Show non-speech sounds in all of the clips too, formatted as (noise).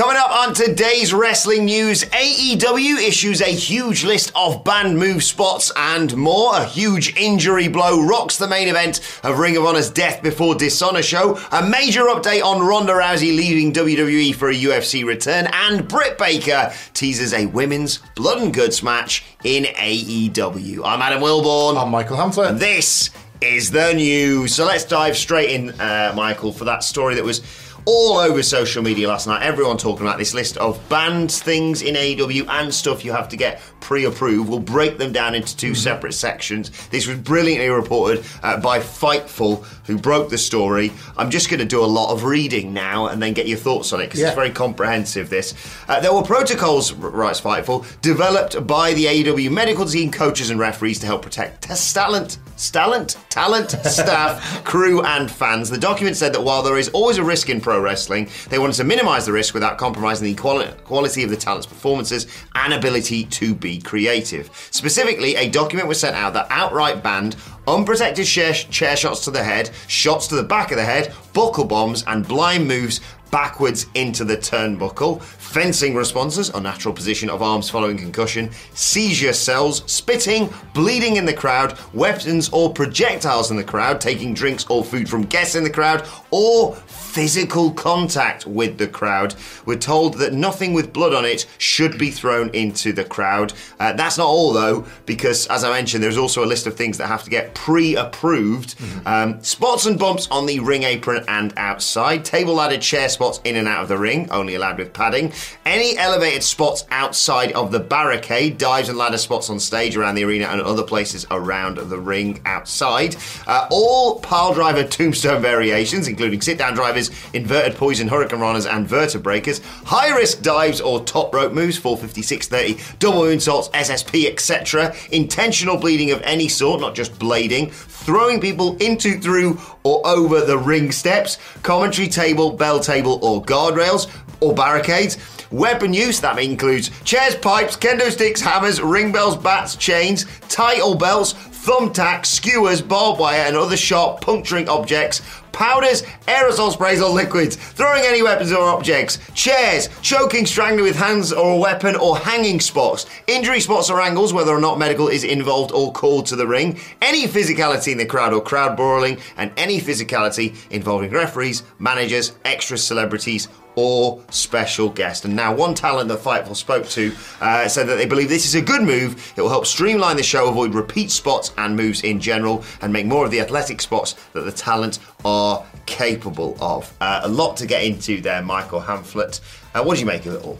Coming up on today's wrestling news, AEW issues a huge list of banned move spots and more. A huge injury blow rocks the main event of Ring of Honor's Death Before Dishonor show. A major update on Ronda Rousey leaving WWE for a UFC return, and Britt Baker teases a women's blood and guts match in AEW. I'm Adam Wilbourn. I'm Michael Hamflett. And this is the news. So let's dive straight in, uh, Michael, for that story that was all over social media last night. Everyone talking about this list of banned things in AEW and stuff you have to get pre-approved. We'll break them down into 2 separate sections. This was brilliantly reported uh, by Fightful, who broke the story. I'm just going to do a lot of reading now and then get your thoughts on it because Yeah. it's very comprehensive. This uh, there were protocols, writes Fightful, developed by the AEW medical team, coaches, and referees to help protect test talent, talent, talent, (laughs) staff, crew, and fans. The document said that while there is always a risk in pro wrestling, they wanted to minimise the risk without compromising the quali- quality of the talent's performances and ability to be creative. Specifically, a document was sent out that outright banned unprotected chair, chair shots to the head, shots to the back of the head, buckle bombs, and blind moves backwards into the turnbuckle, fencing responses, unnatural position of arms following concussion, seizure sells, spitting, bleeding in the crowd, weapons or projectiles in the crowd, taking drinks or food from guests in the crowd, or physical contact with the crowd. We're told that nothing with blood on it should be thrown into the crowd. Uh, that's not all though, because as I mentioned, there's also a list of things that have to get pre-approved. Um, spots and bumps on the ring apron and outside. Table ladder chair spots in and out of the ring, only allowed with padding. Any elevated spots outside of the barricade, dives and ladder spots on stage around the arena and other places around the ring outside. Uh, all pile driver tombstone variations, including sit-down drivers, inverted poison, hurricanranas, and vertebreakers. High-risk dives or top rope moves, 450, 630, double moonsaults, SSP, etc. Intentional bleeding of any sort, not just blading. Throwing people into, through, or over the ring steps. Commentary table, bell table, or guardrails, or barricades. Weapon use, that includes chairs, pipes, kendo sticks, hammers, ring bells, bats, chains, title belts, thumbtacks, skewers, barbed wire, and other sharp puncturing objects, powders, aerosol sprays, or liquids, throwing any weapons or objects, chairs, choking, strangling with hands or a weapon, or hanging spots, injury spots or angles, whether or not medical is involved or called to the ring, any physicality in the crowd or crowd brawling, and any physicality involving referees, managers, extra celebrities, or special guest. And now, one talent that Fightful spoke to uh, said that they believe this is a good move. It will help streamline the show, avoid repeat spots and moves in general, and make more of the athletic spots that the talent are capable of. Uh, a lot to get into there, Michael Hamflett. Uh, what do you make of it all?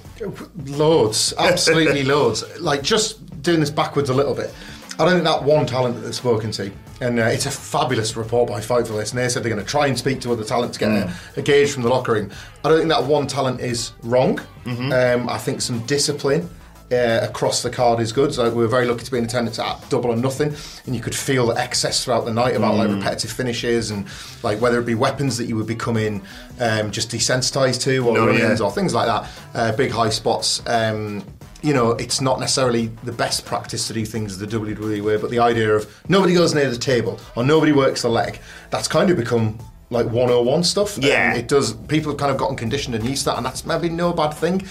Loads, absolutely (laughs) loads. Like just doing this backwards a little bit. I don't think that one talent that they've spoken to, and uh, it's a fabulous report by Fight for this, and they said they're going to try and speak to other talent to get a, a gauge from the locker room. I don't think that one talent is wrong. Um, I think some discipline. Uh, across the card is good. So we were very lucky to be in attendance at double or nothing, and you could feel the excess throughout the night about like repetitive finishes and like whether it be weapons that you would becoming um, just desensitized to or No, yeah. or things like that. Uh, big high spots. Um, you know, it's not necessarily the best practice to do things the WWE way, but the idea of nobody goes near the table or nobody works the leg, that's kind of become like 101 stuff. Yeah. And it does, people have kind of gotten conditioned and used to that, and that's maybe no bad thing.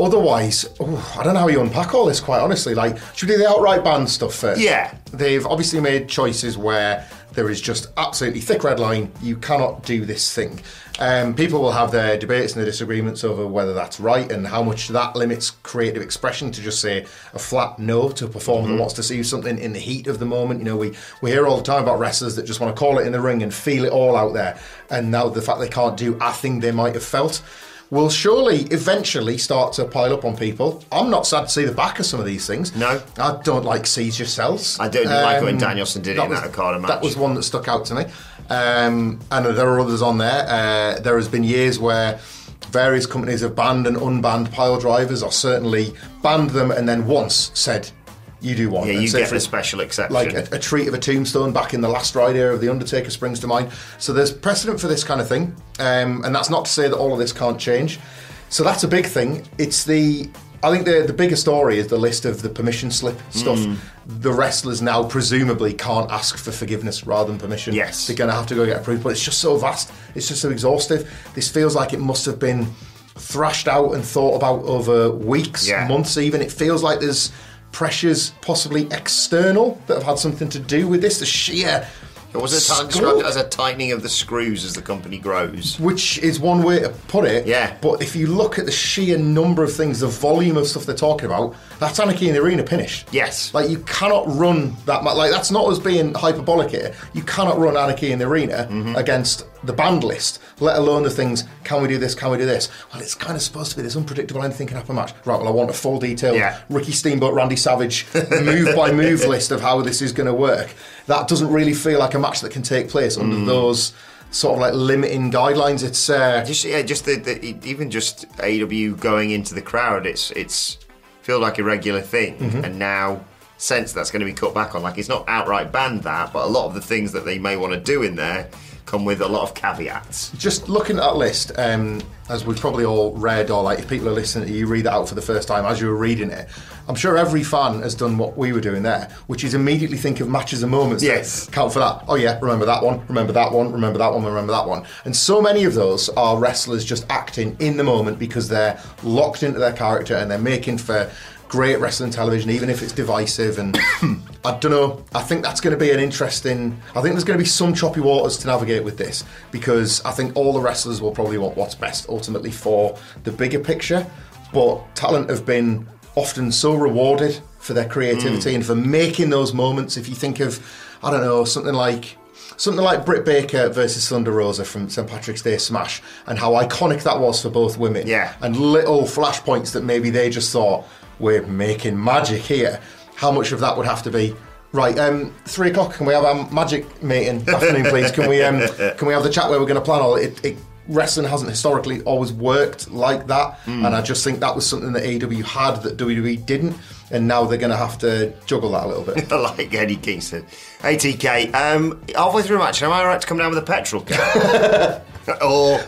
otherwise, ooh, I don't know how you unpack all this. Quite honestly, like should we do the outright ban stuff first? Yeah. they've obviously made choices where there is just absolutely thick red line. You cannot do this thing. Um, people will have their debates and their disagreements over whether that's right and how much that limits creative expression to just say a flat no to a performer that wants to see something in the heat of the moment. You know, we, we hear all the time about wrestlers that just want to call it in the ring and feel it all out there. And now the fact they can't do a thing they might have felt will surely eventually start to pile up on people. I'm not sad to see the back of some of these things. No. I don't like Seize cells. I don't like it when Um, Danielson did it in was- that Okada match. That was one that stuck out to me. Um, and there are others on there. Uh, there has been years where various companies have banned and unbanned pile drivers, or certainly banned them and then once said, you do one. Yeah, And you say get for- the special exception. like a, a treat of a tombstone back in the last ride era of the Undertaker springs to mind. So there's precedent for this kind of thing, um, and that's not to say that all of this can't change. So that's a big thing. It's the I think the the bigger story is the list of the permission slip stuff. Mm. The wrestlers now presumably can't ask for forgiveness rather than permission. Yes. they're going to have to go get approved. But it's just so vast. It's just so exhaustive. This feels like it must have been thrashed out and thought about over weeks, Yeah. months, even. It feels like there's pressures possibly external that have had something to do with this. The sheer It was a time described as a tightening of the screws as the company grows. which is one way to put it. Yeah. But if you look at the sheer number of things, the volume of stuff they're talking about, that's Anarchy in the Arena finished. Yes. Like you cannot run that. ma- Like that's not us being hyperbolic here. You cannot run Anarchy in the Arena Mm-hmm. against the band list, let alone the things. Can we do this? Can we do this? Well, it's kind of supposed to be this unpredictable anything can happen match. Right. Well, I want a full detailed Yeah. Ricky Steamboat, Randy Savage move by move (laughs) list of how this is going to work. That doesn't really feel like a match that can take place under Mm. those sort of like limiting guidelines. It's uh, Just yeah, just the, the even just AW going into the crowd, it's it's feel like a regular thing, Mm-hmm. and now sense that's going to be cut back on. Like it's not outright banned that, but a lot of the things that they may want to do in there come with a lot of caveats. just looking at that list, um, as we've probably all read, or like if people are listening you read that out for the first time as you were reading it, I'm sure every fan has done what we were doing there, which is immediately think of matches and moments. Yes. Count for that. Oh yeah, remember that one, remember that one, remember that one, remember that one. And so many of those are wrestlers just acting in the moment because they're locked into their character and they're making for great wrestling television, even if it's divisive. And (coughs) I don't know. I think that's going to be an interesting. I think there's going to be some choppy waters to navigate with this because I think all the wrestlers will probably want what's best ultimately for the bigger picture. But talent have been often so rewarded for their creativity mm. and for making those moments. If you think of, I don't know, something like. Something like Britt Baker versus Thunder Rosa from St Patrick's Day Smash, and how iconic that was for both women. Yeah. And little flashpoints that maybe they just thought, we're making magic here. How much of that would have to be? Right, um, three o'clock. Can we have our magic meeting afternoon, (laughs) please? Can we um, can we have the chat where we're going to plan all it, it? Wrestling hasn't historically always worked like that, and I just think that was something that AEW had that WWE didn't, and now they're going to have to juggle that a little bit. (laughs) like Eddie Kingston. ATK, um, halfway through a match, am I right to come down with a petrol can? (laughs) or.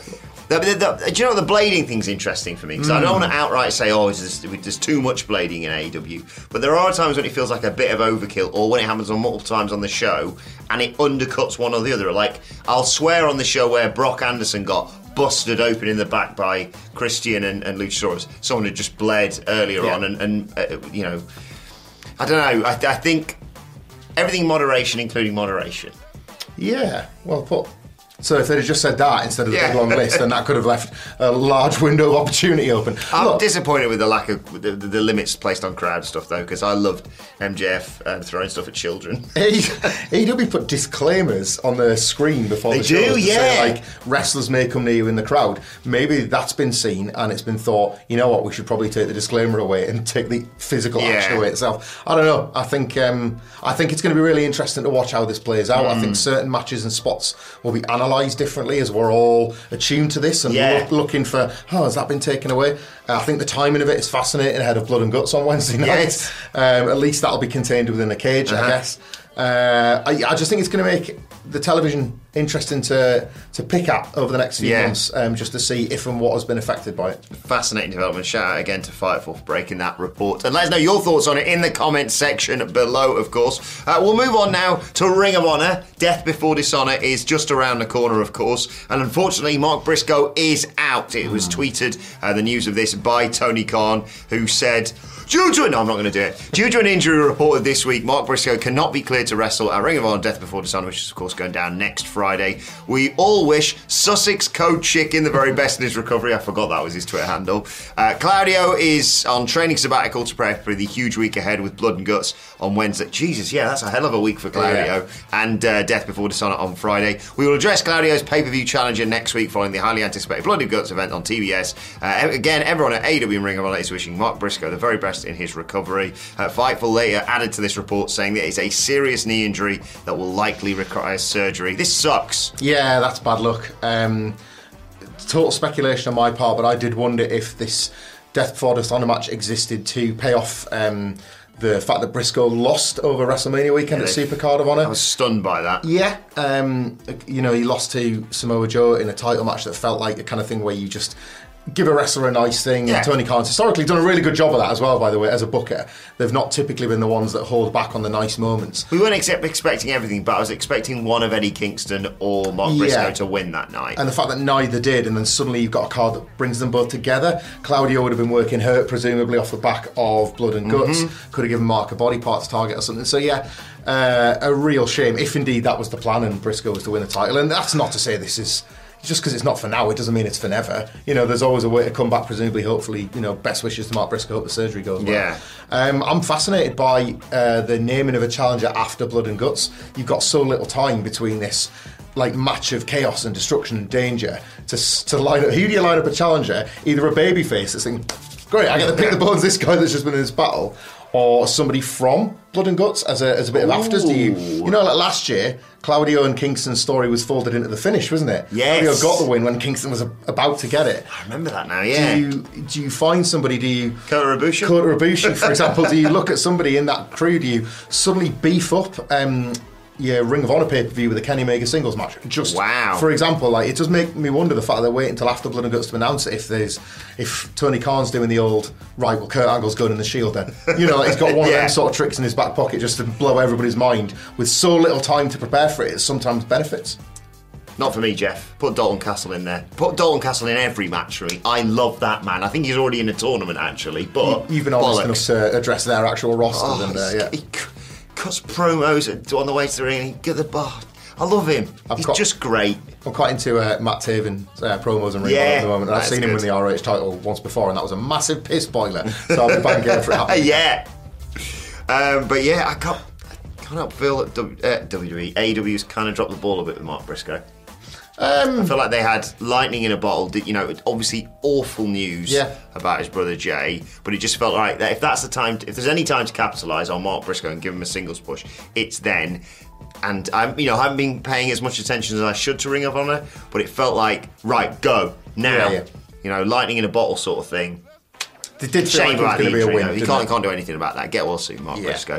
The, the, the, do you know the blading thing's interesting for me? Because I don't want to outright say, "Oh, there's, there's too much blading in AEW," but there are times when it feels like a bit of overkill, or when it happens on multiple times on the show, and it undercuts one or the other. Like I'll swear on the show where Brock Anderson got busted open in the back by Christian and, and Luchasaurus. Someone had just bled earlier Yeah. on, and, and uh, you know, I don't know. I, I think everything moderation, including moderation. Yeah, well put. So if they'd have just said that instead of the Yeah. big long list, then that could have left a large (laughs) window of opportunity open. I'm Look, disappointed with the lack of the, the, the limits placed on crowd stuff though, because I loved MJF uh, throwing stuff at children. (laughs) AEW put disclaimers on the screen before They the show do, yeah. say like wrestlers may come near you in the crowd. Maybe that's been seen and it's been thought. You know what? We should probably take the disclaimer away and take the physical Yeah. action away itself. I don't know. I think um, I think it's going to be really interesting to watch how this plays out. I Hmm. think certain matches and spots will be analysed differently as we're all attuned to this and Yeah. look, looking for. Oh, has that been taken away? Uh, I think the timing of it is fascinating ahead of Blood and Guts on Wednesday (laughs) night. Yes. Um, at least that'll be contained within a cage, I Uh-huh. guess. Uh, I, I just think it's going to make the television interesting to to pick at over the next few Yeah. months, um, just to see if and what has been affected by it. Fascinating development. Shout out again to Fightful for breaking that report. And let us know your thoughts on it in the comments section below, of course. Uh, we'll move on now to Ring of Honor. Death Before Dishonor is just around the corner, of course. And unfortunately, Mark Briscoe is out. It was tweeted, uh, the news of this, by Tony Khan, who said. Due to no, I'm not going to do it. Due to an injury reported this week, Mark Briscoe cannot be cleared to wrestle at Ring of Honor Death Before Dishonor, which is of course going down next Friday. We all wish Sussex Code Chicken the very best in his recovery. I forgot that was his Twitter handle. Uh, Claudio is on training sabbatical to prepare for the huge week ahead with Blood and Guts on Wednesday. Jesus, yeah, that's a hell of a week for Claudio. And uh, Death Before Dishonor on Friday. We will address Claudio's pay per view challenger next week following the highly anticipated Blood and Guts event on TBS. Uh, again, everyone at AW and Ring of Honor is wishing Mark Briscoe the very best in his recovery. Uh, Fightful later added to this report saying that it's a serious knee injury that will likely require surgery. This sucks. Yeah, that's bad luck. Um, total speculation on my part, but I did wonder if this Death Before Dishonor match existed to pay off um, the fact that Briscoe lost over WrestleMania weekend at they- Supercard of Honor. I was stunned by that. Yeah, um, you know, he lost to Samoa Joe in a title match that felt like the kind of thing where you just give a wrestler a nice thing. Yeah. And Tony Khan's historically done a really good job of that as well, by the way, as a booker. They've not typically been the ones that hold back on the nice moments. We weren't accept- expecting everything, but I was expecting one of Eddie Kingston or Mark Yeah. Briscoe to win that night. And the fact that neither did, and then suddenly you've got a card that brings them both together. Claudio would have been working hurt, presumably off the back of Blood and Guts. Mm-hmm. Could have given Mark a body parts target or something. So yeah, uh, a real shame if indeed that was the plan and Briscoe was to win the title. And that's not to say this is. Just because it's not for now, it doesn't mean it's for never. You know, there's always a way to come back. Presumably, hopefully, you know, best wishes to Mark Briscoe. Hope the surgery goes well. Yeah. Um, I'm fascinated by uh, the naming of a challenger after Blood and Guts. You've got so little time between this like match of chaos and destruction and danger to to line up. Who do you line up a challenger? Either a babyface that's thinking, "Great, I get to pick the bones." This guy that's just been in this battle, or somebody from Blood and Guts as a as a bit of afters. Do you you know like last year? Claudio and Kingston's story was folded into the finish, wasn't it? Yes. Claudio got the win when Kingston was a, about to get it. I remember that now, yeah. Do you do you find somebody? Do you Kota Ibushi? Kota Ibushi, for example. do you look at somebody in that crew? Do you suddenly beef up um, your Ring of Honor pay per view with a Kenny Omega singles match? Just Wow. For example, like it does make me wonder the fact they're waiting until after Blood and Guts to announce it. If there's if Tony Khan's doing the old right, well, Kurt Angle's going in the Shield. Then you know he's got (laughs) one of Yeah. them sort of tricks in his back pocket just to blow everybody's mind with so little time to prepare for it. It sometimes benefits. Not for me, Jeff. Put Dalton Castle in there. Put Dalton Castle in every match for me. I love that man. I think he's already in a tournament, actually. But You've been honest enough to address their actual roster. Oh, and, uh, yeah. Cuts promos on the way to the ring. and he Get the bar. I love him. I've he's got- just great. I'm quite into uh, Matt Taven uh, promos and ring Yeah, at the moment. I've seen him win the ROH title once before, and that was a massive piss boiler. So I'll be back again for it. happening. (laughs) yeah. Um, but yeah, I can't, I can't help feel that w, uh, WWE, AEW's kind of dropped the ball a bit with Mark Briscoe. Um, I feel like they had lightning in a bottle. You know, obviously awful news Yeah. about his brother Jay, but it just felt like that if that's the time, to, if there's any time to capitalise on Mark Briscoe and give him a singles push, it's then. And I'm, you know, I haven't been paying as much attention as I should to Ring of Honor, but it felt like right, go now. Yeah, yeah. You know, lightning in a bottle sort of thing. It did feel like about the going to be a injury. win. You didn't can't, can't do anything about that. Get well soon, Mark. Briscoe.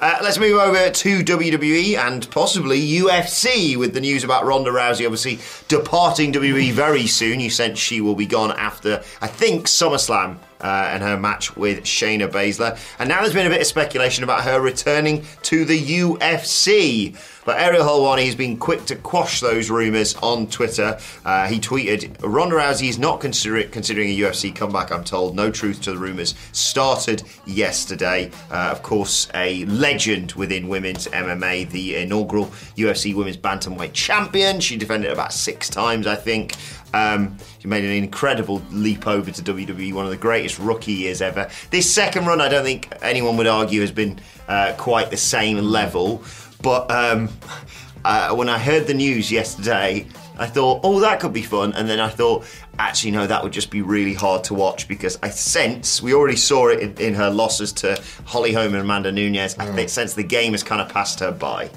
Uh, let's move over to WWE and possibly UFC with the news about Ronda Rousey obviously departing WWE very soon. You sense she will be gone after, I think, SummerSlam uh, and her match with Shayna Baszler. And now there's been a bit of speculation about her returning to the UFC. But Ariel Helwani has been quick to quash those rumours on Twitter. Uh, he tweeted, Ronda Rousey is not consider- considering a UFC comeback, I'm told. No truth to the rumours. Started yesterday. Uh, of course, a legend within women's MMA, the inaugural UFC Women's Bantamweight Champion. She defended about six times, I think. Um, she made an incredible leap over to WWE, one of the greatest rookie years ever. This second run, I don't think anyone would argue has been uh, quite the same level. But um, (laughs) uh, when I heard the news yesterday, I thought, oh, that could be fun. And then I thought, actually, no, that would just be really hard to watch because I sense, we already saw it in, in her losses to Holly Holm and Amanda Nunes. I think, sense the game has kind of passed her by.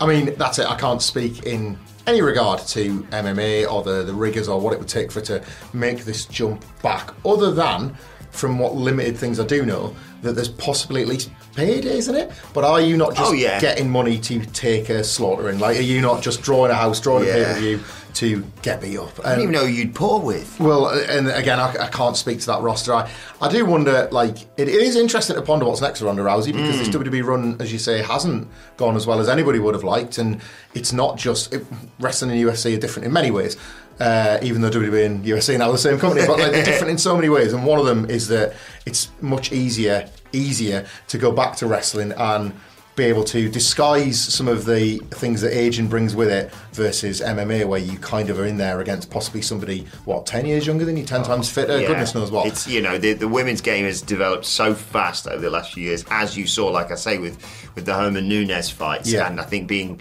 I mean, that's it. I can't speak in any regard to MMA or the, the rigours or what it would take for it to make this jump back, other than from what limited things I do know, that there's possibly at least paydays in it. But are you not just Oh, yeah. getting money to take a slaughter in? Like, are you not just drawing a house, drawing Yeah. a pay per view to get me up? I didn't even know who you'd pour with. Well, and again, I, I can't speak to that roster. I, I do wonder, like, it, it is interesting to ponder what's next for Ronda Rousey because this WWE run, as you say, hasn't gone as well as anybody would have liked. And it's not just it, wrestling and UFC are different in many ways, uh, even though WWE and UFC are now the same company, but like, they're different in so many ways. And one of them is that it's much easier, easier to go back to wrestling and be able to disguise some of the things that aging brings with it versus MMA, where you kind of are in there against possibly somebody what ten years younger than you, ten times fitter, Yeah. goodness knows what. It's you know the, the women's game has developed so fast over the last few years, as you saw, like I say, with with the Holm and Nunes fights, Yeah. and I think being.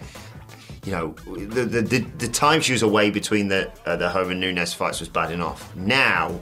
You know, the, the the the time she was away between the uh, the Holm and Nunes fights was bad enough. Now,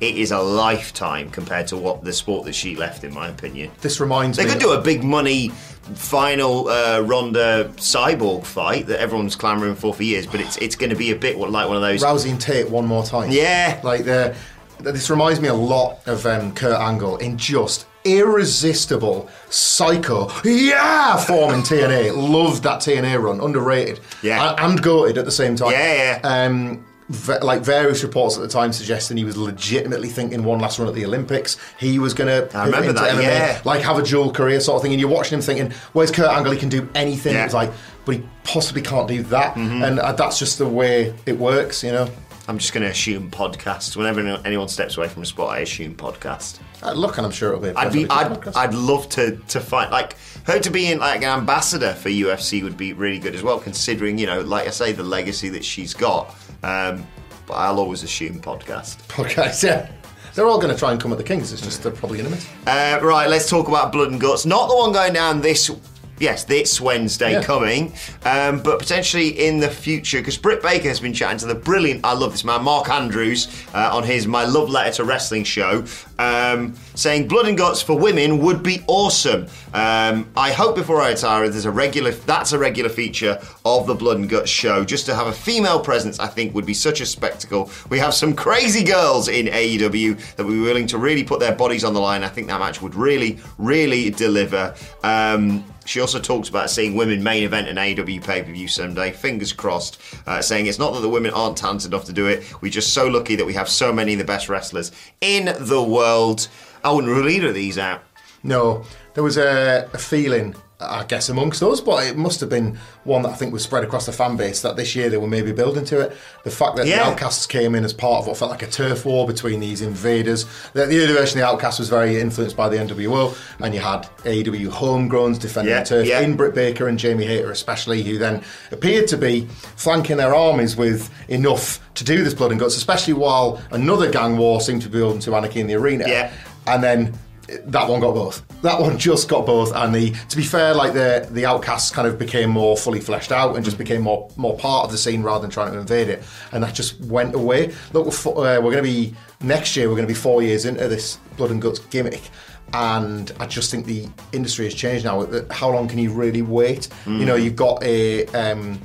it is a lifetime compared to what the sport that she left, in my opinion. this reminds They me. They could do a big money final uh, Ronda cyborg fight that everyone's clamoring for for years, but it's it's going to be a bit like one of those. Rousey and Tate one more time. Yeah. like the. This reminds me a lot of um, Kurt Angle in just irresistible psycho yeah form in TNA. Loved that TNA run, underrated. Yeah. and, and goated at the same time. Yeah, yeah. Um, like various reports at the time suggesting he was legitimately thinking one last run at the Olympics. He was going to I remember that, yeah. like have a dual career sort of thing. And you're watching him thinking, "Where's Kurt Angle? He can do anything." Yeah. It's like, but he possibly can't do that, and uh, that's just the way it works, you know. I'm just going to assume podcast. Whenever anyone steps away from a sport, I assume podcast. Uh, look, and I'm sure it'll be. a I'd be, I'd, podcast. I'd love to to find like her to be in like an ambassador for UFC would be really good as well, considering you know, like I say, the legacy that she's got. Um, but I'll always assume podcast. podcast. Yeah, they're all going to try and come at the Kings. It's just they're probably going to miss. Uh, right, let's talk about Blood and Guts. Not the one going down this. Yes, this Wednesday Yeah. coming, um, but potentially in the future because Britt Baker has been chatting to the brilliant, I love this man, Mark Andrews, uh, on his My Love Letter to Wrestling show, um, saying Blood and Guts for women would be awesome. Um, I hope before I retire, there's a regular, that's a regular feature of the Blood and Guts show. Just to have a female presence, I think would be such a spectacle. We have some crazy girls in AEW that be willing to really put their bodies on the line. I think that match would really, really deliver. Um, she also talks about seeing women main event an AEW pay per view someday. Fingers crossed. Uh, saying it's not that the women aren't talented enough to do it. We're just so lucky that we have so many of the best wrestlers in the world. I wouldn't rule either of these out. No, there was a, a feeling I guess amongst us, but it must have been one that I think was spread across the fan base that this year they were maybe building to it. The fact that Yeah. the Outcasts came in as part of what felt like a turf war between these invaders. The, the early version of the Outcasts was very influenced by the NWO, and you had AEW homegrowns defending Yeah, the turf yeah. in Britt Baker and Jamie Hayter, especially, who then appeared to be flanking their armies with enough to do this blood and guts, especially while another gang war seemed to be building to Anarchy in the Arena. Yeah. And then that one got both. That one just got both. And the to be fair, like the the outcasts kind of became more fully fleshed out and just became more more part of the scene rather than trying to invade it. And that just went away. Look, we're, fo- uh, we're going to be next year. We're going to be four years into this blood and guts gimmick. And I just think the industry has changed now. How long can you really wait? You know, you've got a um,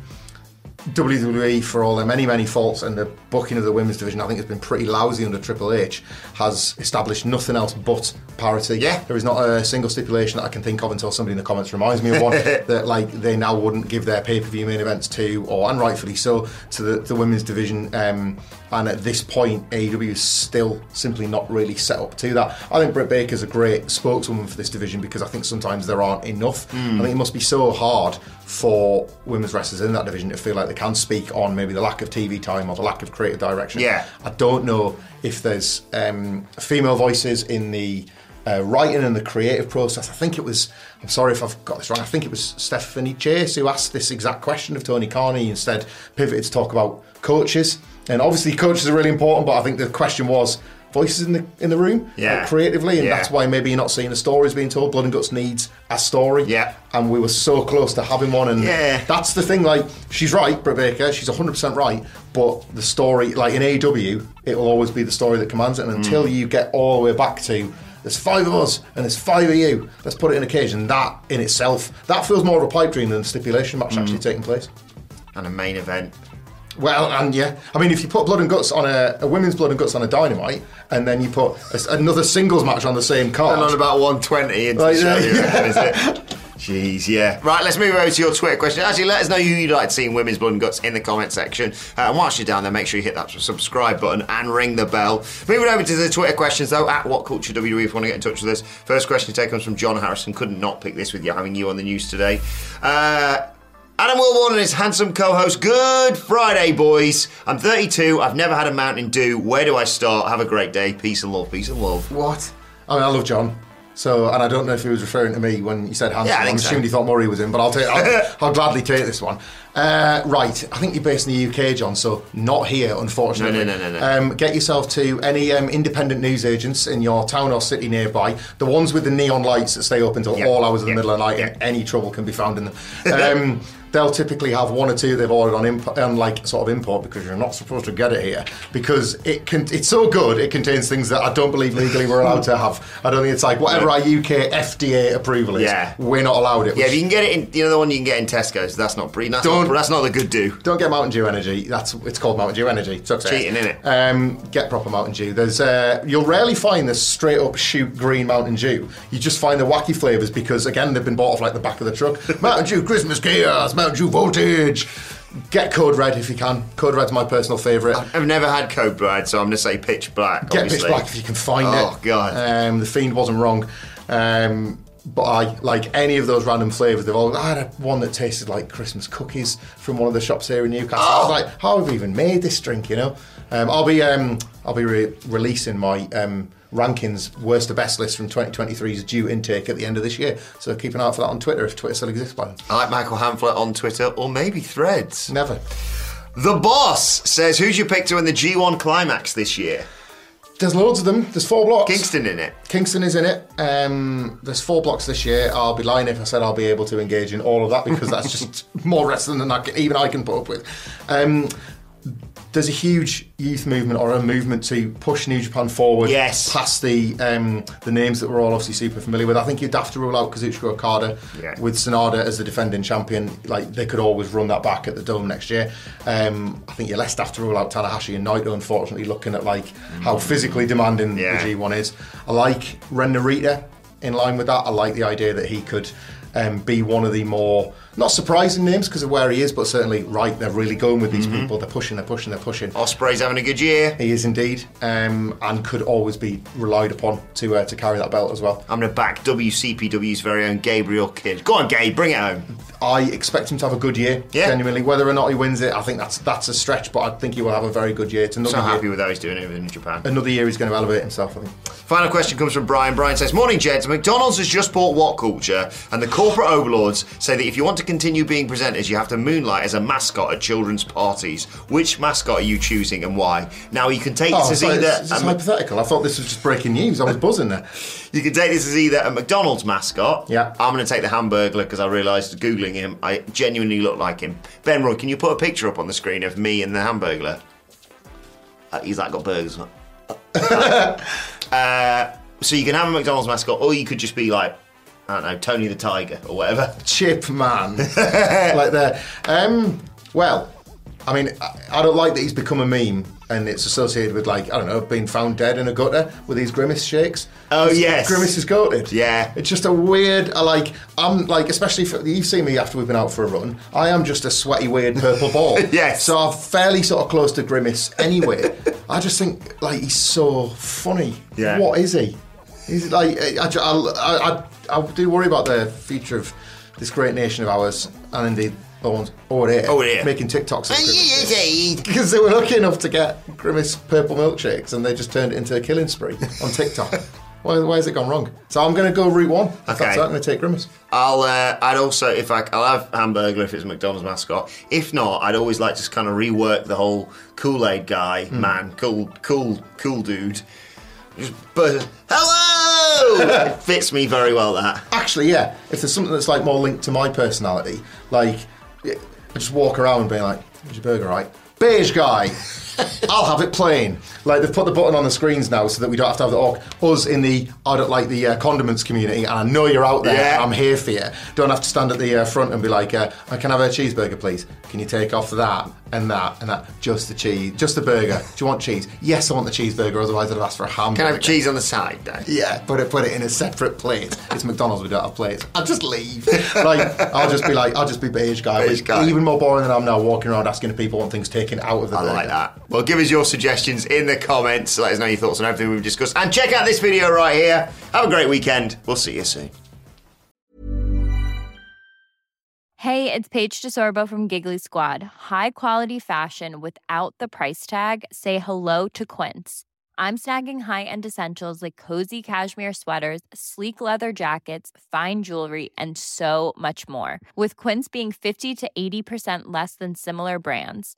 WWE, for all their many, many faults, and the booking of the women's division, I think has been pretty lousy under Triple H, has established nothing else but parity. Yeah. There is not a single stipulation that I can think of until somebody in the comments reminds me of one (laughs) that like they now wouldn't give their pay per view main events to, or and rightfully so, to the, the women's division. Um, and at this point, AEW is still simply not really set up to that. I think Britt Baker's a great spokeswoman for this division because I think sometimes there aren't enough. I think it must be so hard for women's wrestlers in that division to feel like they can speak on maybe the lack of TV time or the lack of creative direction. Yeah. I don't know if there's um, female voices in the uh, writing and the creative process. I think it was, I'm sorry if I've got this wrong, I think it was Stephanie Chase who asked this exact question of Tony Carney, instead pivoted to talk about coaches. And obviously, coaches are really important, but I think the question was voices in the in the room Yeah. uh, creatively, and Yeah. that's why maybe you're not seeing the stories being told. Blood and Guts needs a story. Yeah. And we were so close to having one, and Yeah. that's the thing. Like she's right, Britt Baker. She's 100 percent right. But the story, like in AW, it will always be the story that commands it. And until you get all the way back to there's five of us and there's five of you, let's put it in a cage. And that in itself, that feels more of a pipe dream than a stipulation match actually taking place. and a main event. Well, and yeah, I mean, if you put blood and guts on a, a women's blood and guts on a dynamite, and then you put a another singles match on the same card, And on about 120 into Like, the show, yeah, you reckon, is it? (laughs) Jeez, yeah. Right, let's move over to your Twitter question. Actually, let us know who you'd like to see in Women's Blood and Guts in the comment section. Uh, and whilst you're down there, make sure you hit that subscribe button and ring the bell. Moving over to the Twitter questions, though, at What Culture WWE if you want to get in touch with us. First question today comes from John Harrison. Couldn't not pick this with you having you on the news today. Uh, Adam Wilbourn and his handsome co-host. Good Friday, boys. I'm 32. I've never had a Mountain Dew. Where do I start? Have a great day. Peace and love. Peace and love. What? I mean, I love John. So, and I don't know if he was referring to me when he said handsome. Yeah, I I'm so. assuming he thought Murray was in, but I'll take. I'll, (laughs) I'll gladly take this one. Uh, right, I think you're based in the UK, John. So not here, unfortunately. No, no, no, no, no. Um, get yourself to any um, independent news agents in your town or city nearby. The ones with the neon lights that stay up until Yep, all hours of the yep, middle of the night, yep. and any trouble can be found in them. Um, (laughs) they'll typically have one or two they've ordered on, imp- on like sort of import because you're not supposed to get it here because it can. It's so good. It contains things that I don't believe legally we're allowed to have. I don't think it's like whatever our UK FDA approval is. Yeah. we're not allowed it. Yeah, if you can get it in, you know the one you can get in Tesco's. That's not pretty. That's Don't- not, that's not the good do. Don't get Mountain Dew energy. That's it's called Mountain Dew energy. Sucks Cheating, ass. innit? Um, get proper Mountain Dew. There's uh, you'll rarely find this straight up shoot green Mountain Dew. You just find the wacky flavors because again they've been bought off like the back of the truck. (laughs) Mountain Dew Christmas chaos. Mountain Dew voltage. Get Code Red if you can. Code Red's my personal favourite. I've never had Code Red, so I'm going to say Pitch Black. Get obviously. Pitch Black if you can find it. Oh, God. Um, the Fiend wasn't wrong. Um, but I like any of those random flavours. They've all. I had a, one that tasted like Christmas cookies from one of the shops here in Newcastle. I was Oh. like, how have we even made this drink? You know. Um, I'll be um, I'll be re- releasing my um, rankings worst to best list from 2023's Dew intake at the end of this year. So keep an eye out for that on Twitter if Twitter still exists by then. I like Michael Hamflett on Twitter or maybe Threads. Never. The boss says, "Who's your pick to win the G1 climax this year?" There's loads of them. There's four blocks. Kingston in it. Kingston is in it. Um, there's four blocks this year. I'll be lying if I said I'll be able to engage in all of that because that's just (laughs) more wrestling than I can, even I can put up with. Um, there's a huge youth movement or a movement to push New Japan forward. Yes. Past the um, the names that we're all obviously super familiar with. I think you'd have to rule out Kazuchika Okada Yeah. with Sanada as the defending champion. Like they could always run that back at the Dome next year. Um, I think you're less have to rule out Tanahashi and Naito. Unfortunately, looking at like how physically demanding Yeah. the G1 is. I like Ren Narita in line with that. I like the idea that he could um, be one of the more not surprising names because of where he is, but certainly right. They're really going with these Mm-hmm. people. They're pushing. They're pushing. They're pushing. Osprey's having a good year. He is indeed, um, and could always be relied upon to uh, to carry that belt as well. I'm going to back WCPW's very own Gabriel Kidd. Go on, Gabe, bring it home. I expect him to have a good year. Yeah. Genuinely, whether or not he wins it, I think that's that's a stretch, but I think he will have a very good year. It's another So happy with how he's doing over in Japan. Another year, he's going to elevate himself. I think. Final question comes from Brian. Brian says, Morning, gents. McDonald's has just bought What Culture, and the corporate overlords say that if you want to continue being presenters, you have to moonlight as a mascot at children's parties. Which mascot are you choosing and why? Now, you can take Oh, this as either. is a- hypothetical. I thought this was just breaking news. I was buzzing there. (laughs) you can take this as either a McDonald's mascot. Yeah. I'm going to take the Hamburglar because I realised Googling him, I genuinely look like him. Ben Roy, can you put a picture up on the screen of me and the Hamburglar? Uh, he's like got burgers. (laughs) uh, so you can have a McDonald's mascot, or you could just be like, I don't know, Tony the Tiger or whatever. (laughs) Chip man, (laughs) like there. Um, well, I mean, I, I don't like that he's become a meme and it's associated with like I don't know, being found dead in a gutter with these grimace shakes. Oh, This- yes. grimace is goated. Yeah. it's just a weird. I like. I'm like, especially for you've seen me after we've been out for a run. I am just a sweaty, weird purple ball. (laughs) Yes. So I'm fairly sort of close to grimace anyway. I just think like he's so funny. Yeah. What is he? He's like I, I, I, I do worry about the future of this great nation of ours, and indeed the ones over here, Over here. making TikToks because (laughs) they were lucky enough to get Grimace purple milkshakes, and they just turned it into a killing spree on TikTok. (laughs) why, why has it gone wrong? So I'm going to go route one. If Okay. that's I'm going to take Grimace. I'll. Uh, I'd also, if I, I'll have hamburger if it's McDonald's mascot. If not, I'd always like to just kind of rework the whole Kool Aid guy, Hmm. man, cool, cool, cool dude. Just burst. Hello. It (laughs) fits me very well. That. Actually, yeah. If there's something that's like more linked to my personality, like I just walk around and be like, "Is your burger right?" Beige guy. I'll have it plain. Like they've put the button on the screens now, so that we don't have to have the orc. Us in the I don't like the uh, condiments community, and I know you're out there. Yeah. I'm here for you. Don't have to stand at the uh, front and be like, uh, "I can have a cheeseburger, please. Can you take off that and that and that? Just the cheese, just the burger. Do you want cheese? Yes, I want the cheeseburger. Otherwise, I'd have asked for a hamburger. Can I have cheese on the side, though? Yeah, put it put it in a separate plate. It's McDonald's. We don't have plates. I'll just leave. (laughs) Like I'll just be like I'll just be beige guy. Beige guy. Even more boring than I'm now walking around asking if people want things taken out of the I burger. like that. Well, give us your suggestions in the comments. Let us know your thoughts on everything we've discussed. And check out this video right here. Have a great weekend. We'll see you soon. Hey, it's Paige DeSorbo from Giggly Squad. High quality fashion without the price tag. Say hello to Quince. I'm snagging high-end essentials like cozy cashmere sweaters, sleek leather jackets, fine jewelry, and so much more. With Quince being 50 to 80% less than similar brands.